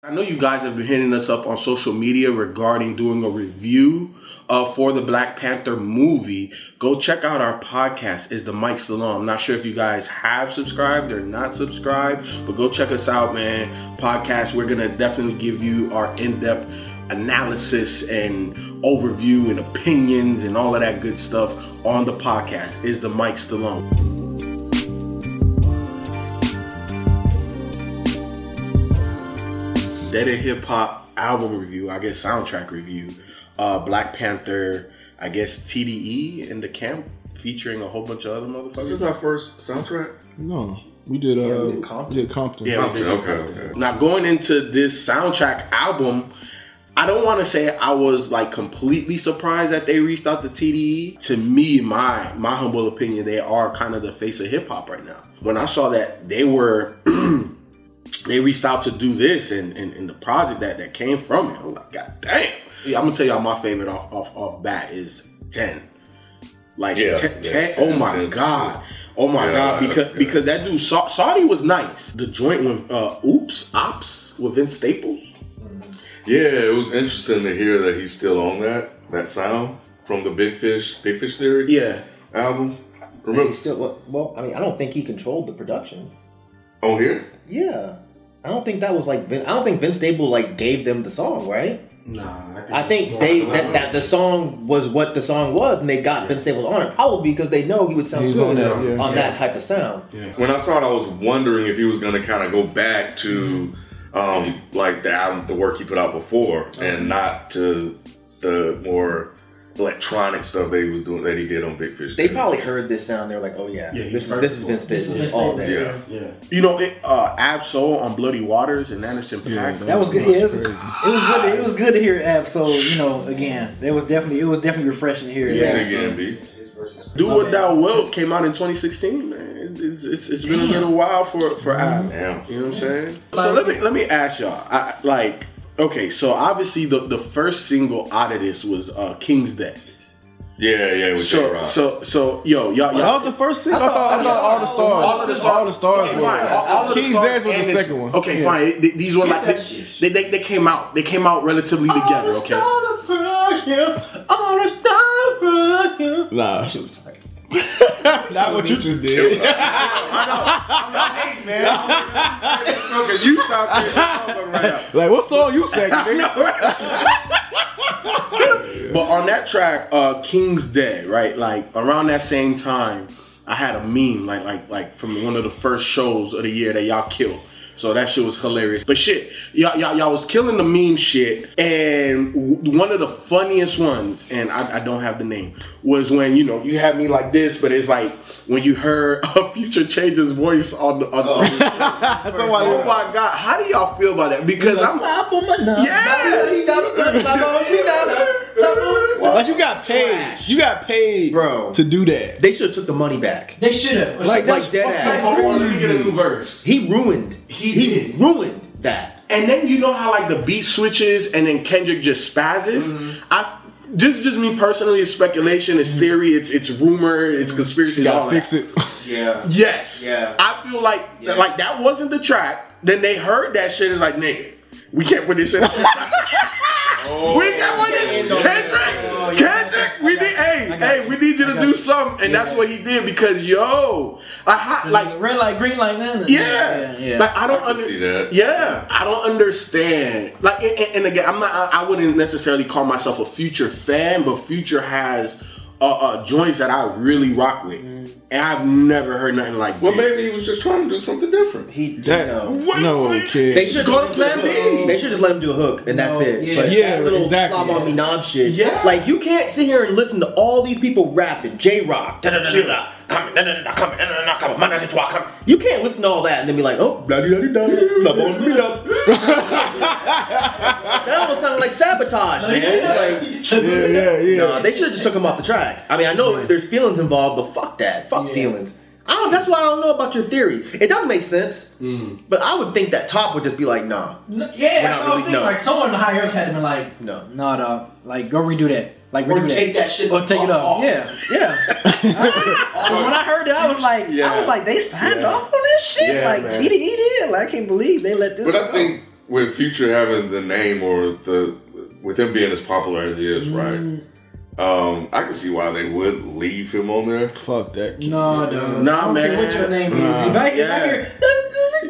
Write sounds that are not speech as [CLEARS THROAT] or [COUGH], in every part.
I know you guys have been hitting us up on social media regarding doing a review uh, for the Black Panther movie. Go check out our podcast. Is the Mike Stallone? I'm not sure if you guys have subscribed or not subscribed, but go check us out, man. Podcast. We're gonna definitely give you our in-depth analysis and overview and opinions and all of that good stuff on the podcast. Is the Mike Stallone? Dead End Hip Hop album review, I guess soundtrack review. Uh, Black Panther, I guess TDE in the camp featuring a whole bunch of other motherfuckers. This is our first soundtrack. No, we did. Uh, Yeah, we did Compton. we did Compton. Yeah, we did. Okay, okay. Now going into this soundtrack album, I don't want to say I was like completely surprised that they reached out to TDE. To me, my my humble opinion, they are kind of the face of hip hop right now. When I saw that they were [CLEARS THROAT] they reached out to do this and, and, and the project that, that came from it, I'm like, God damn. Yeah, I'm gonna tell y'all my favorite off off off bat is 10. Like Yeah, 10, yeah, 10 10, oh my 10 's god. Oh my Yeah, god, because yeah. because that dude Sa- Saudi was nice. The joint with uh Oops Opps with Vince Staples. Yeah, it was interesting to hear that he's still on that that sound from the Big Fish Big Fish Theory Yeah. album. Remember still well, well, I mean, I don't think he controlled the production. on here? Yeah, I don't think that was like Vin, I don't think Vince Stable like gave them the song, right? Nah, I think they that, that the song was what the song was, and they got Vince Staples on it probably because they know he would sound He good on that, on, yeah. that type of sound. When I saw it, I was wondering if he was going to kind of go back to um, like the album, the work he put out before, and not to the more electronic stuff that he was doing that he did on Big Fish. They probably heard this sound. They're like, oh yeah, Yeah, this he's is this is Vince This is Vince all day. Yeah. Yeah. You know, it, uh Ab Soul on Bloody Waters and Anderson Yeah, Paak. That was good. Yeah, it was, it was good. It was good to hear Ab. So you know, again, it was definitely it was definitely refreshing to hear. Yeah. Ab. Big NB. Do My What. Thou Wilt came out in 2016, man. It's, it's, it's been a little while for, for Ab. Damn. You know what I'm saying? So let me let me ask y'all. I, like, okay, so obviously the, the first single out of this was uh, King's Dead. Yeah, yeah, with J So Rock. so so yo y'all That was y'all. the first single. I thought, I thought all the stars. All of the stars. All the stars. Okay, were- fine. All, all of the King's stars Dead was and the this- second one. Okay, Yeah. fine. Th- These were like they, they, they they came out they came out relatively together. Okay. Nah, She was tight. Not what you just did. I know. Okay, you sound. Right like what song you sang? [LAUGHS] But on that track, uh, King's Dead, right? Like around that same time, I had a meme, like like like from one of the first shows of the year that y'all killed. So that shit was hilarious. But shit, y'all, y'all, y'all was killing the meme shit. And w- one of the funniest ones, and I, I don't have the name, was when, you know, you had me like this, but it's like when you heard [LAUGHS] a Future Change's voice on the. On the oh. [LAUGHS] Somebody- oh my God. How do y'all feel about that? Because I'm. Yeah! Like you got paid. You got paid, Bro. to do that. They should have took the money back. They should have. Like Like that's dead ass. Hold on, let get a new verse. He ruined. He He did. ruined that. And then you know how like the beat switches and then Kendrick just spazzes. Mm-hmm. I this is just me personally. It's speculation. It's theory. It's it's rumor. It's conspiracy. You all fix that. it. [LAUGHS] Yeah. Yes. Yeah. I feel like Yeah. like that wasn't the track. Then they heard that shit. It's like nigga, we can't put this shit. on. [LAUGHS] Oh. we can't put this. End on Kendrick, Oh, yeah. Kendrick, we need. Hey, got hey, we need you to do you. something, and Yeah. that's what he did because yo, like, how, like red light, green light, man. yeah, yeah, yeah. Like I don't I under- that. Yeah, I don't understand. Like, and, and- and again, I'm not. I, I wouldn't necessarily call myself a Future fan, but Future has uh, uh, joints that I really rock with, and I've never heard nothing like. Well, this. Well, maybe he was just trying to do something different. He That, no. What? no kid. They should Go to Plan B. They should just let him do a hook and that's it. yeah. but Yeah, that little exactly. slob on me knob shit. Yeah. Like you can't sit here and listen to all these people rapping. J Rock. You can't listen to all that and then be like, oh, blah blah blah blah blah blah blah. That almost sounded like sabotage, man. Like, yeah, yeah, yeah. nah, they should have just took him off the track. I mean, I know there's feelings involved, but fuck that. Fuck Yeah. feelings. I don't. That's why I don't know about your theory. It does make sense, hmm. but I would think that Top would just be like, nah, No, yeah, that's what I was really- thinking. no. Like someone in the higher ups had to be like, no. no, dog, like go redo that. Like Or redo take that shit Or take it off. off. Yeah, yeah. [LAUGHS] Because when I heard that, I was like, yeah. I was like, they signed Yeah. off on this shit. Yeah, like man. TDE did. Like I can't believe they let this. But I go. think with Future having the name or the with him being as popular as he is, right? Mm. Um, I can see why they would leave him on there. Fuck that. No, dude. Nah, I don't care man. What your name Nah. is? You back Yeah. back here.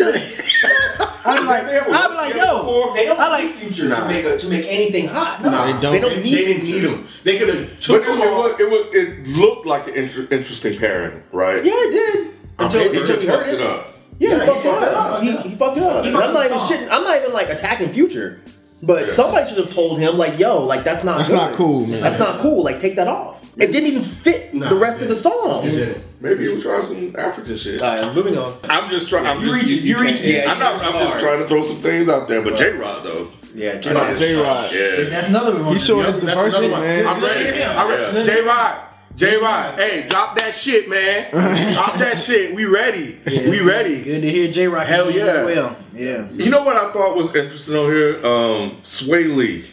[LAUGHS] I'm like, I'm like, yo. They don't I like- future Nah. to make a, to make anything hot. Nah, They don't. They don't They, need they didn't need him. They could have took it, him it, off. was, it, was, it looked like an inter- interesting pairing, right? Yeah, it did. Until, It until just he hurt fucked it. it up. Yeah, Yeah, he he fucked it up. up. He, he fucked it up. He And I'm not even shitting. I'm not even like attacking Future. But Yeah. somebody should have told him, like, yo, like that's not That's good. not cool, man. That's not cool. Like, take that off. It didn't even fit Nah, the rest of the song. They didn't. Maybe he was trying some African shit. Alright, moving on. I'm just trying. I'm you just, reach it, you reach it. Yeah, I'm not. I'm just trying to throw some things out there. But J Rod though, Yeah, I J-Rod. J-Rod. Yeah. That's another one. He showing Yep, his that's diversity, another one. man. I'm ready. Yeah. I'm ready. Yeah. J Rod. J Rod. Hey, drop that shit, man. drop that shit. We ready. Yeah. We ready. Good to hear J Rock. Hell yeah. As well. Yeah. You know what I thought was interesting on here? Um, Swae Lee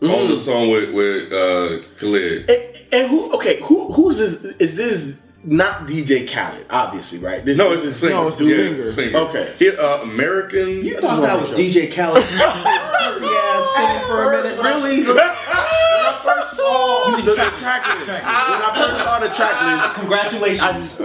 on Mm. the song with with uh, Khalid. And, and who? Okay, who? Who's this? Is this not DJ Khaled? Obviously, right? This, No, this it's a is- singer. no, it's a yeah, singer. it's a singer. Okay. He, uh, American. You thought that was. DJ Khaled? [LAUGHS] yeah, singing for a minute. Really? [LAUGHS] When I first saw the track ah. list, when I first saw the track list, [LAUGHS] Congratulations. I just [LAUGHS]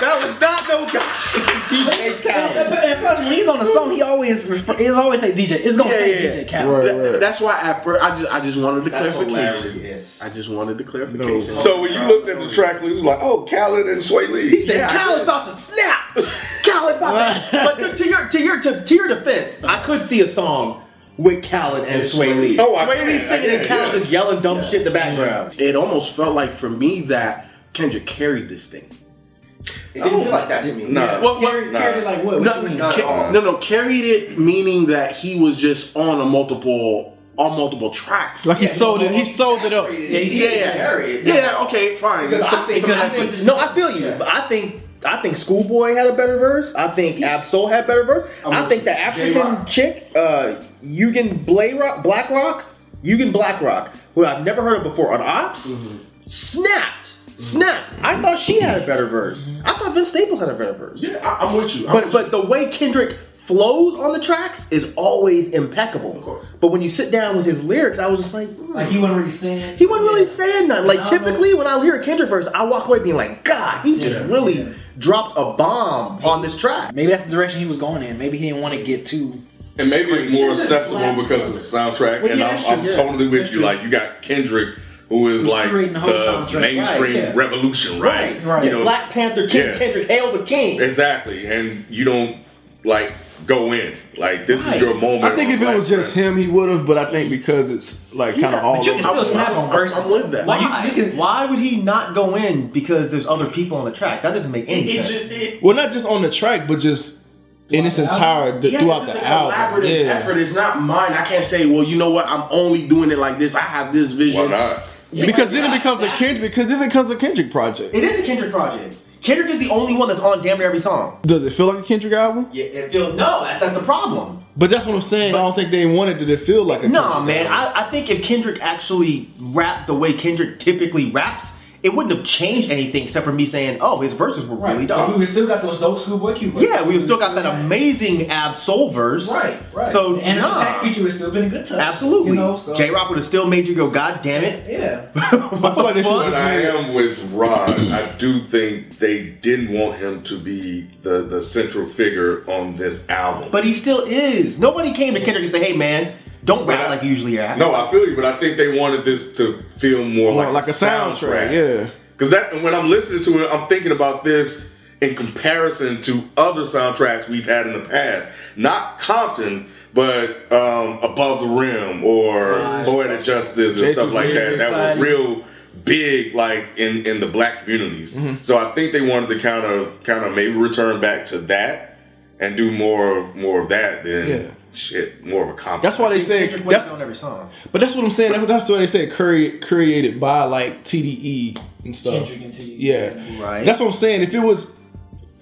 that was not no goddamn [LAUGHS] DJ Khaled. and- and plus, when he's on the song, he always refer, he always say DJ. It's gonna Yeah, say yeah, DJ. Khaled. Right, That- right. That's why at first I just I just wanted the That's clarification. hilarious. I just wanted the clarification. So when you looked at the track list, you was like, oh, Khaled and Swae Lee. He said Yeah, Khaled about to snap. Khaled about to. But to, to your to your to, to your defense, I could see a song with Khaled and Swae Lee. Oh, I Swae Lee singing and can, Khaled yeah. just yelling dumb shit in the background. It almost felt like for me that Kendrick carried this thing. It didn't feel like that to me. Nah. Well, well, Carry, Nah. carry like what? What No, not ca- no, no, carried it meaning that he was just on a multiple on multiple tracks. Like he sold it. He sold it up. Yeah, yeah, he yeah, carry it. yeah. Okay, fine. Some- I think, some I think- no, I feel you. But I think I think Schoolboy had a better verse. I think Ab Soul had better verse. I think the African J-Rock. chick, uh, Yugen Blayrock, Blakrok, Yugen Blakrok, who I've never heard of before on Opps, snapped, snapped. I thought she had a better verse. I thought Vince Staples had a better verse. yeah, I, I'm with you. I'm But with but the way Kendrick flows on the tracks is always impeccable. course. But when you sit down with his lyrics, I was just like, hmm. Like he wasn't really saying. He wasn't really saying nothing. Like typically, when I hear a Kendrick verse, I walk away being like, "God, he just Yeah. really dropped a bomb on this track." Maybe that's the direction he was going in. Maybe he didn't want to get too. And maybe it's more accessible because of the soundtrack. Well, and I'm, I'm yeah. totally with That's you. true. Like you got Kendrick, who is Who's like the the mainstream Right, yeah. revolution, right? Right. You know, Black Panther, King Yes. Kendrick, hail the king. exactly. And you don't like go in like this Right. is your moment. I think if it was just him, he would have. But I think because it's like kind of all but you can still snap on I'm- verses. I'm with that. Like you, Why? you can. Why would he not go in because there's other people on the track? That doesn't make any it sense. just it, Well, not just on the track, but just in its Throughout the entire Yeah, throughout it's the an album. collaborative Yeah. effort. It's not mine. I can't say, well, you know what? I'm only doing it like this. I have this vision. why not? Because then it becomes a Kendrick. Because then it becomes a Kendrick project. it is a Kendrick project. Kendrick is the only one that's on damn near every song. Does it feel like a Kendrick album? Yeah, it feels. no, that's, that's the problem. But that's what I'm saying. I don't think they wanted it to feel like a Nah, Kendrick man. I, I think if Kendrick actually rapped the way Kendrick typically raps, it wouldn't have changed anything except for me saying, "Oh, his verses were really We dope." we still got those dope schoolboy Q. verses. Yeah, we still got that amazing Ab Soul verse. Right, right. So the Anderson nah. Paak feature would still been a good touch. Absolutely. You know, so, J Rock would have still made you go, God damn it. Yeah. [LAUGHS] what feel the fuck? But I am with Rod. I do think they didn't want him to be the, the central figure on this album. But he still is. Nobody came to Kendrick and said, hey man, don't rap I- like you usually rap. no, I feel you, but I think they wanted this to feel more Well, like, like a soundtrack. Yeah. Because that when I'm listening to it, I'm thinking about this in comparison to other soundtracks we've had in the past. Not Compton, but um, Above the Rim or Right. Poetic Justice and Jason stuff like that. That were real big, like in in the black communities. Mm-hmm. So I think they wanted to kind of kind of maybe return back to that and do more more of that than Yeah. Shit more of a Compton. That's why they say. Kendrick That's, on every song. but that's what I'm saying. That's, that's why they say cre- created by like TDE and stuff. Kendrick and T. Yeah. Right. That's what I'm saying. If it was,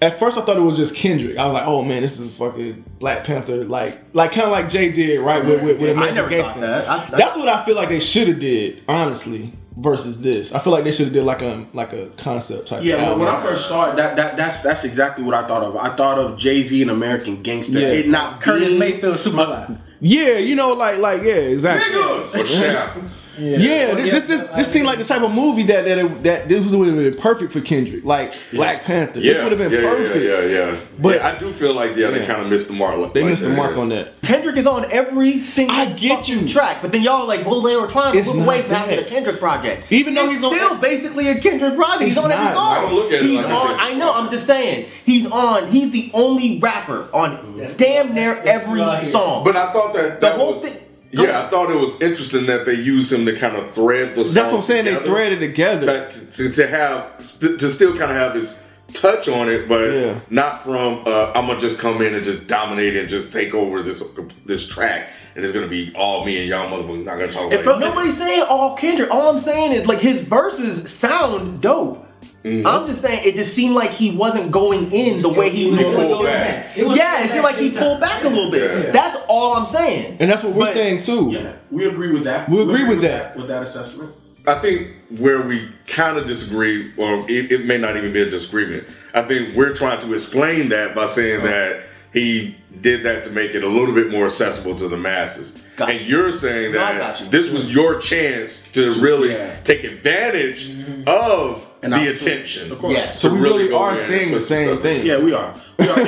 at first I thought it was just Kendrick. I was like, oh man, this is fucking Black Panther, like like kind of like Jay did, right? With with, with I never thought that. I, That's what I feel like they should have did, honestly. Versus this. I feel like they should have did like a like a concept type. Yeah, album. when I first saw it, that, that that's that's exactly what I thought of. I thought of Jay Z and American Gangster. Yeah. It not Curtis Mayfield, Superfly. yeah, you know, like like yeah, exactly. Niggas! [LAUGHS] Or Shaq. Yeah, Yeah, Well, this this, this, this seemed like the type of movie that that it, that this would have been perfect for Kendrick, like Black Panther. Yeah, this would have been yeah, perfect. yeah, yeah, yeah. But- yeah, I do feel like yeah, they kind of missed the mark. They like missed the mark yeah. on that. Kendrick is on every single I get you. track, but then y'all are like, well, they were trying to It's move away not from having a. Kendrick project. Even though it's he's on- still basically a Kendrick project. He's It's on every song. I don't look at it he's like on. I know. I'm just saying. He's on. He's the only rapper on That's- damn near that's- that's every song. But I thought that The that whole was. Thing- Go Yeah, ahead. I thought it was interesting that they used him to kind of thread the songs That's what I'm saying. They together. threaded together. that to, to have st- to still kind of have his touch on it, but Yeah. not from uh, I'm gonna just come in and just dominate and just take over this this track, and it's gonna be all me and y'all motherfuckers not gonna talk about felt- it. Nobody's saying all Kendrick. All I'm saying is like his verses sound dope. Mm-hmm. I'm just saying it just seemed like he wasn't going in the way he It normally goes. back. It Yeah, it seemed like he pulled back a little bit. Yeah. That's all I'm saying. and that's what we're But- saying too. Yeah, we agree with that. We agree with that. with that assessment. I think where we kind of disagree, or it, it may not even be a disagreement. I think we're trying to explain that by saying Uh-huh. that he did that to make it a little bit more accessible to the masses. Gotcha. And you're saying No, I that got you. this was your chance to really yeah. take advantage mm-hmm. of And the attention. Of course. Yes. So to we really really go are saying the same thing. Yeah, we are. [LAUGHS] We are.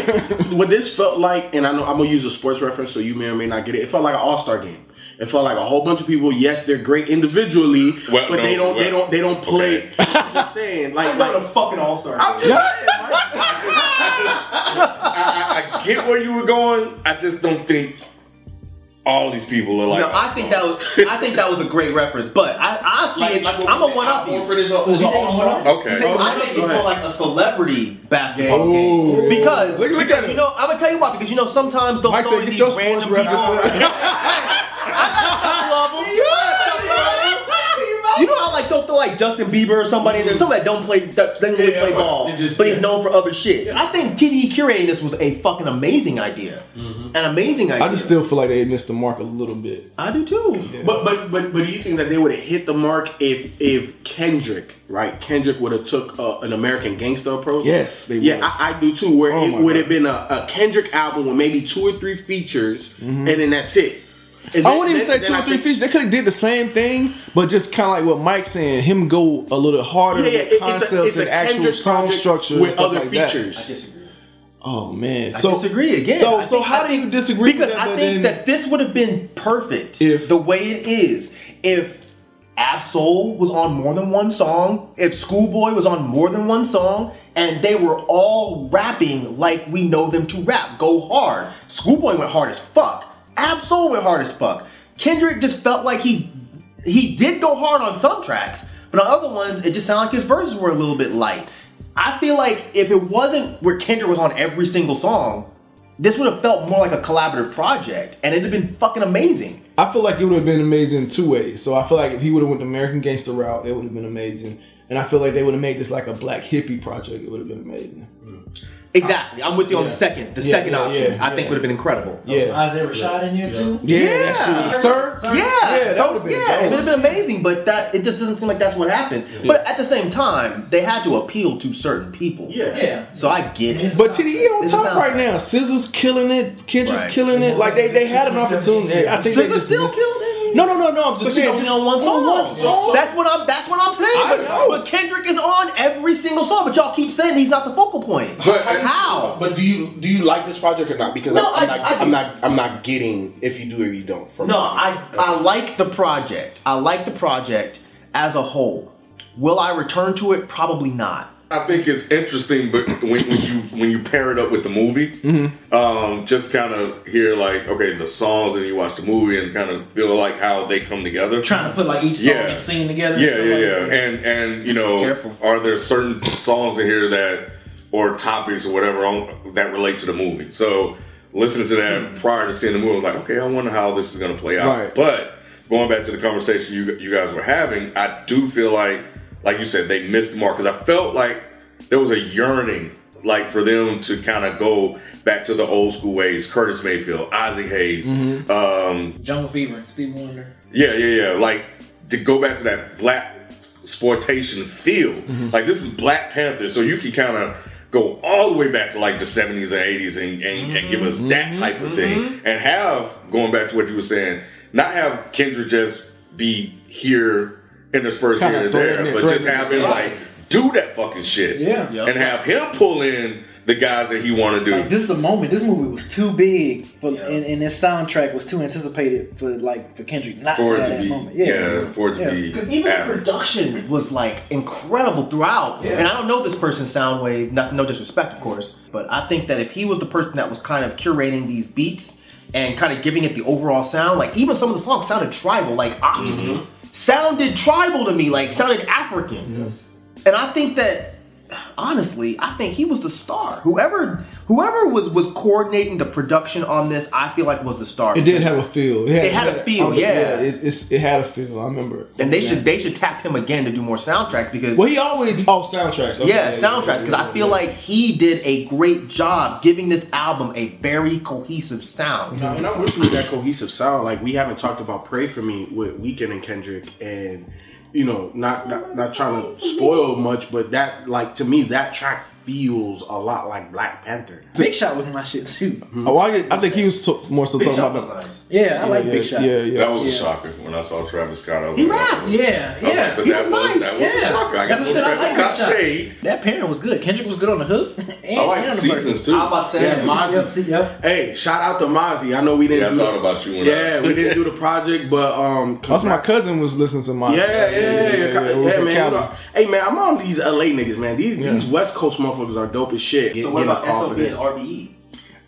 what this felt like, and I know I'm gonna use a sports reference, so you may or may not get it. It felt like an All Star game. It felt like a whole bunch of people. Yes, they're great individually, Well, but they don't. they don't. They don't play. okay. [LAUGHS] I'm just saying, like, I'm not like a fucking all star. I'm just [LAUGHS] saying, like, I, I, I get where you were going. I just don't think all these people are like. No, I think that was I think that was a great reference, but I, I see like, it. Like I'm we a one up Alfred you. is a, is an all-star. Okay. I think it's Go more like a celebrity basketball Ooh. game because Look- look at it. you know I'm gonna tell you why because you know sometimes they'll Mike throw said, in "Get these your random sports people. [LAUGHS] You know how like they'll throw like Justin Bieber or somebody, and there's somebody that don't play that doesn't really Yeah, play ball, just- but he's known for other shit. I think TDE curating this was a fucking amazing idea, an amazing idea. I just still feel like they missed the mark a little bit. I do too. But but but but do you think that they would have hit the mark if if Kendrick right Kendrick would have took uh, an American Gangster approach? Yes, they yeah, would. I, I do too. Where Oh it would have been a, a Kendrick album with maybe two or three features, and then that's it. And I then- wouldn't even say two or three think- features. They could have did the same thing, but just kind of like what Mike's saying, him go a little harder Yeah, yeah, with it- it's a it's a actual Kendrick song structure with other like that. features. disagree. Oh man, I so disagree again. So so think- how I do you disagree? Because with that, I think then- that this would have been perfect If- the way it is if Ab Soul was on more than one song, if Schoolboy was on more than one song, and they were all rapping like we know them to rap. Go hard. Schoolboy went hard as fuck. Ab Soul went hard as fuck. Kendrick just felt like he he did go hard on some tracks, but on other ones, it just sounded like his verses were a little bit light. I feel like if it wasn't where Kendrick was on every single song, this would have felt more like a collaborative project, and it'd have been fucking amazing. I feel like it would have been amazing two ways. So I feel like if he would have went the American Gangster route, it would have been amazing. And I feel like they would have made this like a Black Hippy project. It would have been amazing. Mm. Exactly, I'm with you on the second. The Yeah, second yeah, option, yeah, I think yeah. would have been incredible. Yeah, Isaiah Rashad in here too. yeah, Yeah. that shit. sir. Sir? Yeah, Yeah, that would've been yeah, dope. it would have been amazing, but that it just doesn't seem like that's what happened. But at the same time, they had to appeal to certain people. Yeah. Yeah. So I get it. But TDE on It's a top sound right now. SZA's killing it. Kendrick's Right. killing it. Like they, they had an opportunity. I think they just still killed it. No, no, no, no. I'm just But saying. only on one song. On one song. That's what I'm. That's what I'm saying. I but, know. but Kendrick is on every single song. But y'all keep saying he's not the focal point. But- how? But do you do you like this project or not? Because No, I'm, I'm not I, I'm not I'm not getting if you do or you don't. From No, I I like the project. I like the project as a whole. Will I return to it? Probably not. I think it's interesting, but when, when you when you pair it up with the movie, um, just kind of hear like okay the songs, and you watch the movie and kind of feel like how they come together. Trying to put like each song Yeah. and scene together. Yeah, yeah, stuff yeah. And and you know, Careful. are there certain songs in here that or topics or whatever on, that relate to the movie? So listening to that prior to seeing the movie, I was like, okay, I wonder how this is going to play out. Right. But going back to the conversation you you guys were having, I do feel like, like you said, they missed the mark because I felt like there was a yearning, like for them to kind of go back to the old school ways. Curtis Mayfield, Isaac Hayes, mm-hmm. um, Jungle Fever, Steve Wonder. yeah, yeah, yeah. Like to go back to that black sportation feel. Mm-hmm. Like this is Black Panther, so you can kind of go all the way back to like the 70s and 80s and, and, and give mm-hmm. us that type of thing and have going back to what you were saying not have kendrick just be here interspersed Kinda here and there but just threading have him like do that fucking shit Yeah. Yeah. and have him pull in the guys that he want to do Like this is a moment. This movie was too big for, Yeah. and, and this soundtrack was too anticipated for like for Kendrick not for to it have that be moment. yeah, Yeah, for it to Yeah. be Because even the production was like incredible throughout. Yeah. And I don't know this person's Sounwave, not, no disrespect, of course, but I think that if he was the person that was kind of curating these beats and kind of giving it the overall sound, like even some of the songs sounded tribal, like Opps mm-hmm. Sounded tribal to me, like sounded African. And I think that honestly, I think he was the star. Whoever whoever was was coordinating the production on this, I feel like was the star. It did have a feel. It had a feel, oh, yeah. it's, it's, it had a feel. I remember. and they should they should tap him again to do more soundtracks because Well, he always oh soundtracks. Okay, yeah, soundtracks because I feel like he did a great job giving this album a very cohesive sound. No, and I'm with that cohesive sound. Like we haven't talked about "Pray for Me" with Weeknd and Kendrick, and you know, not, not not trying to spoil much, but that like to me that track feels a lot like Black Panther. Big Shot was my shit too. Oh, I, I think he was t- more so Big talking Shot about was nice. Yeah, I like yeah, Big Shot. Yeah, yeah. that was a shocker when I saw Travis Scott. I was He like, rapped. Yeah, yeah. like, but He that was was, nice. that was Yeah. a shocker. I got That's no what I Travis like Scott shade. That pairing was good. Kendrick was good on the hook. and I like and on the seasons too. I'm about to say Yeah, Mozzy. Yep, see, yep. Hey, shout out to Mozzy. I know we didn't. Yeah, I thought the- about you when Yeah, I, we didn't do the [LAUGHS] project, but um, Also, my cousin was listening to my. Yeah, yeah, yeah, yeah, yeah, it man. Cali. you know- hey, man, I'm on these LA niggas, man. These these West Coast motherfuckers are dope as shit. So what Getting about off SOB and. RBE?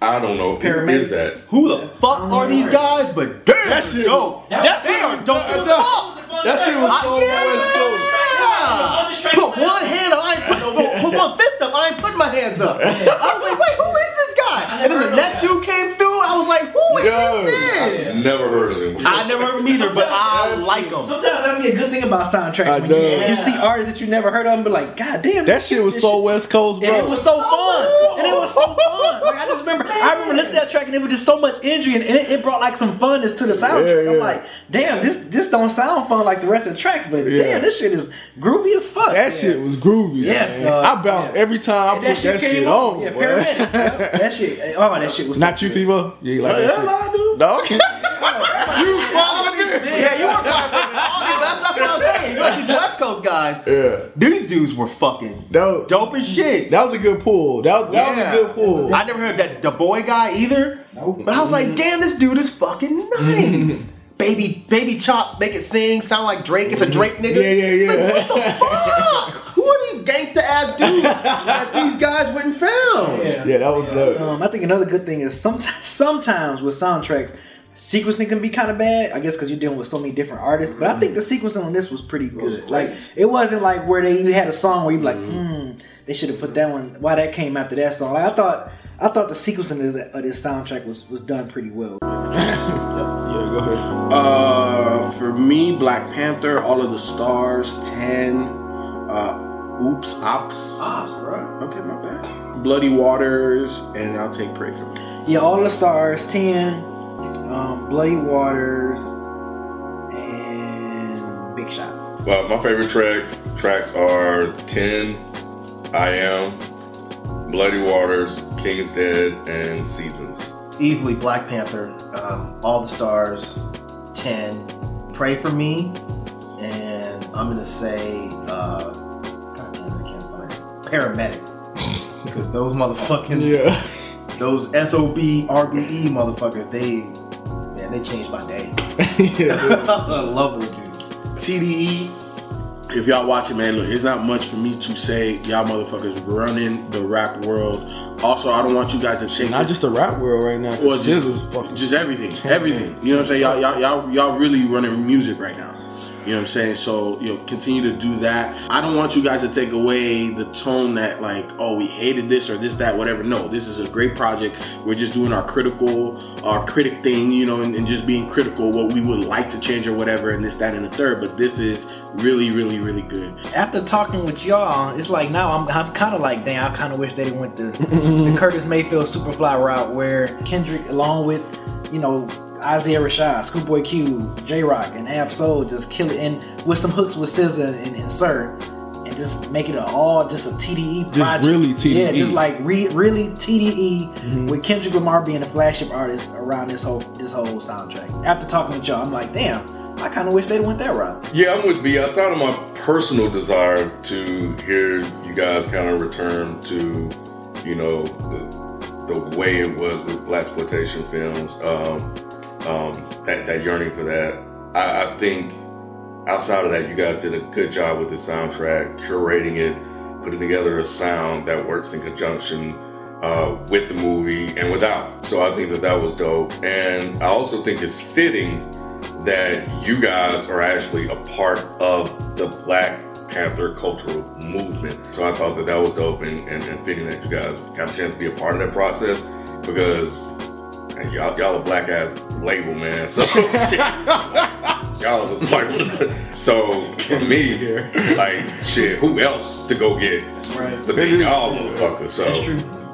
I don't know. Who Paramedics. is that? Who the fuck are these guys? But damn, That shit- dope. that they shit are was- dope as fuck. That shit was so West Coast. Yeah. Put one hand up, I ain't put, put, put one fist up, I ain't putting my hands up. [LAUGHS] I was like, wait, who is this guy? And then the next dude came through, I was like, who is Yo. this? Never heard of them. I never heard of him either, but I [LAUGHS] like him. Sometimes that'd be a good thing about soundtracks I when you, know. you see artists that you never heard of and be like, God damn, That shit was this so West Coast, bro. And it was so fun. And it was so fun. Like I just remember I remember listening to that track and it was just so much energy and it, it brought like some funness to the soundtrack. Yeah, I'm like, damn, this this don't sound fun like the rest of the tracks, but Yeah. damn, this shit is groovy as fuck. That Yeah. shit was groovy. Yes, man. dog. I bounced Yeah. every time I put that shit, came on. Yeah, paramedics. That shit. Oh, that shit was Not so you, good. Fivo? Like Oh, that yeah, shit? no, I do. [LAUGHS] Dog? you Yeah, you were fine. That's, that's what I'm saying. You like these West Coast guys. Yeah. These dudes were fucking Dope. dope as shit. That was a good pull. That, was- that Yeah. was a good pull. I never heard that the boy guy either. Nope. But I was like, damn, this dude is fucking nice. Mm. baby, baby chop, make it sing, sound like Drake. It's a Drake nigga. Yeah, yeah, It's yeah. Like, what the [LAUGHS] fuck? Who are gangsta ass dude [LAUGHS] that these guys went and found? Yeah. Yeah, that was dope. Um, I think another good thing is sometimes, sometimes with soundtracks, sequencing can be kind of bad. I guess because you're dealing with so many different artists. But I think the sequencing on this was pretty good. Like it wasn't like where they you had a song where you be like, hmm, they should have put that one. Why that came after that song? Like I thought, I thought the sequencing of this, of this soundtrack was was done pretty well. [LAUGHS] Yeah, go ahead. Uh, for me, Black Panther, All of the Stars, ten. Uh, Oops, Opps. Opps, bro. Okay, my bad. Bloody Waters, and I'll take Pray for Me. Yeah, all the stars, ten, um, Bloody Waters, and Big Shot. Well, my favorite tracks tracks are Ten, I Am, Bloody Waters, King's Dead, and Seasons. Easily Black Panther, um, All the Stars, 10, Pray for Me, and I'm gonna say, uh, Paramedic. [LAUGHS] Because those motherfucking, Yeah. those SOB, RBE E motherfuckers, they, man, they changed my day. [LAUGHS] yeah. I [LAUGHS] love those dudes. TDE. If y'all watching, man, look, it's not much for me to say. Y'all motherfuckers running the rap world. Also, I don't want you guys to take Not this- just the rap world right now. Well, just, just everything, everything. You know what I'm saying? Y'all, y'all, y'all, y'all really running music right now. You know what I'm saying? So, you know, continue to do that. I don't want you guys to take away the tone that, like, oh, we hated this or this, that, whatever. No, this is a great project. We're just doing our critical, our critic thing, you know, and, and just being critical what we would like to change or whatever, and this, that, and the third. But this is really, really, really good. After talking with y'all, it's like now I'm, I'm kind of like, damn, I kind of wish they went the, the Curtis Mayfield Superfly route where Kendrick, along with, you know, Isaiah Rashad, Schoolboy Q, J Rock, and Ab Soul just kill it, and with some hooks with SZA and, and Sir, and just make it a, all just a TDE Just project. really TDE. Yeah, just like re, really TDE with Kendrick Lamar being the flagship artist around this whole this whole soundtrack. After talking with y'all, I'm like, damn, I kind of wish they'd went that route. Yeah, I'm with B. Outside of my personal desire to hear you guys kind of return to, you know, the, the way it was with black exploitation films, um, um, that, that yearning for that. I, I think outside of that, you guys did a good job with the soundtrack, curating it, putting together a sound that works in conjunction uh, with the movie and without. So I think that that was dope. And I also think it's fitting that you guys are actually a part of the Black Panther cultural movement. So I thought that that was dope and, and, and fitting that you guys got a chance to be a part of that process because y'all, y'all a black ass label, man. So [LAUGHS] y'all are like, so for me, like shit, who else to go get? Right. But then y'all motherfuckers. So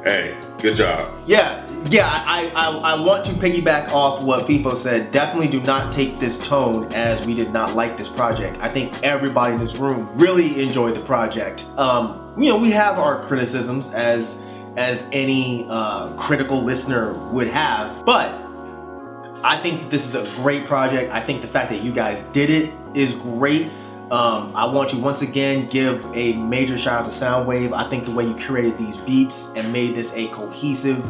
hey, good job. Yeah, yeah. I, I, I want to piggyback off what FIFO said. Definitely do not take this tone as we did not like this project. I think everybody in this room really enjoyed the project. Um, you know, we have our criticisms as as any uh, critical listener would have, but I think this is a great project. I think the fact that you guys did it is great. Um, I want to once again give a major shout out to Sounwave. I think the way you curated these beats and made this a cohesive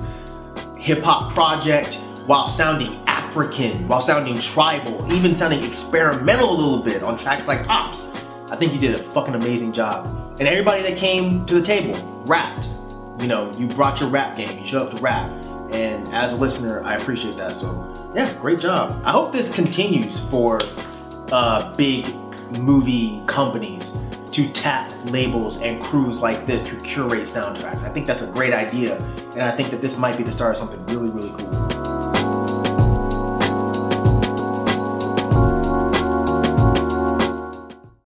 hip hop project while sounding African, while sounding tribal, even sounding experimental a little bit on tracks like Pops. I think you did a fucking amazing job. And everybody that came to the table rapped. You know, you brought your rap game, you showed up to rap. And as a listener, I appreciate that. So, yeah, great job. I hope this continues for uh, big movie companies to tap labels and crews like this to curate soundtracks. I think that's a great idea. And I think that this might be the start of something really, really cool.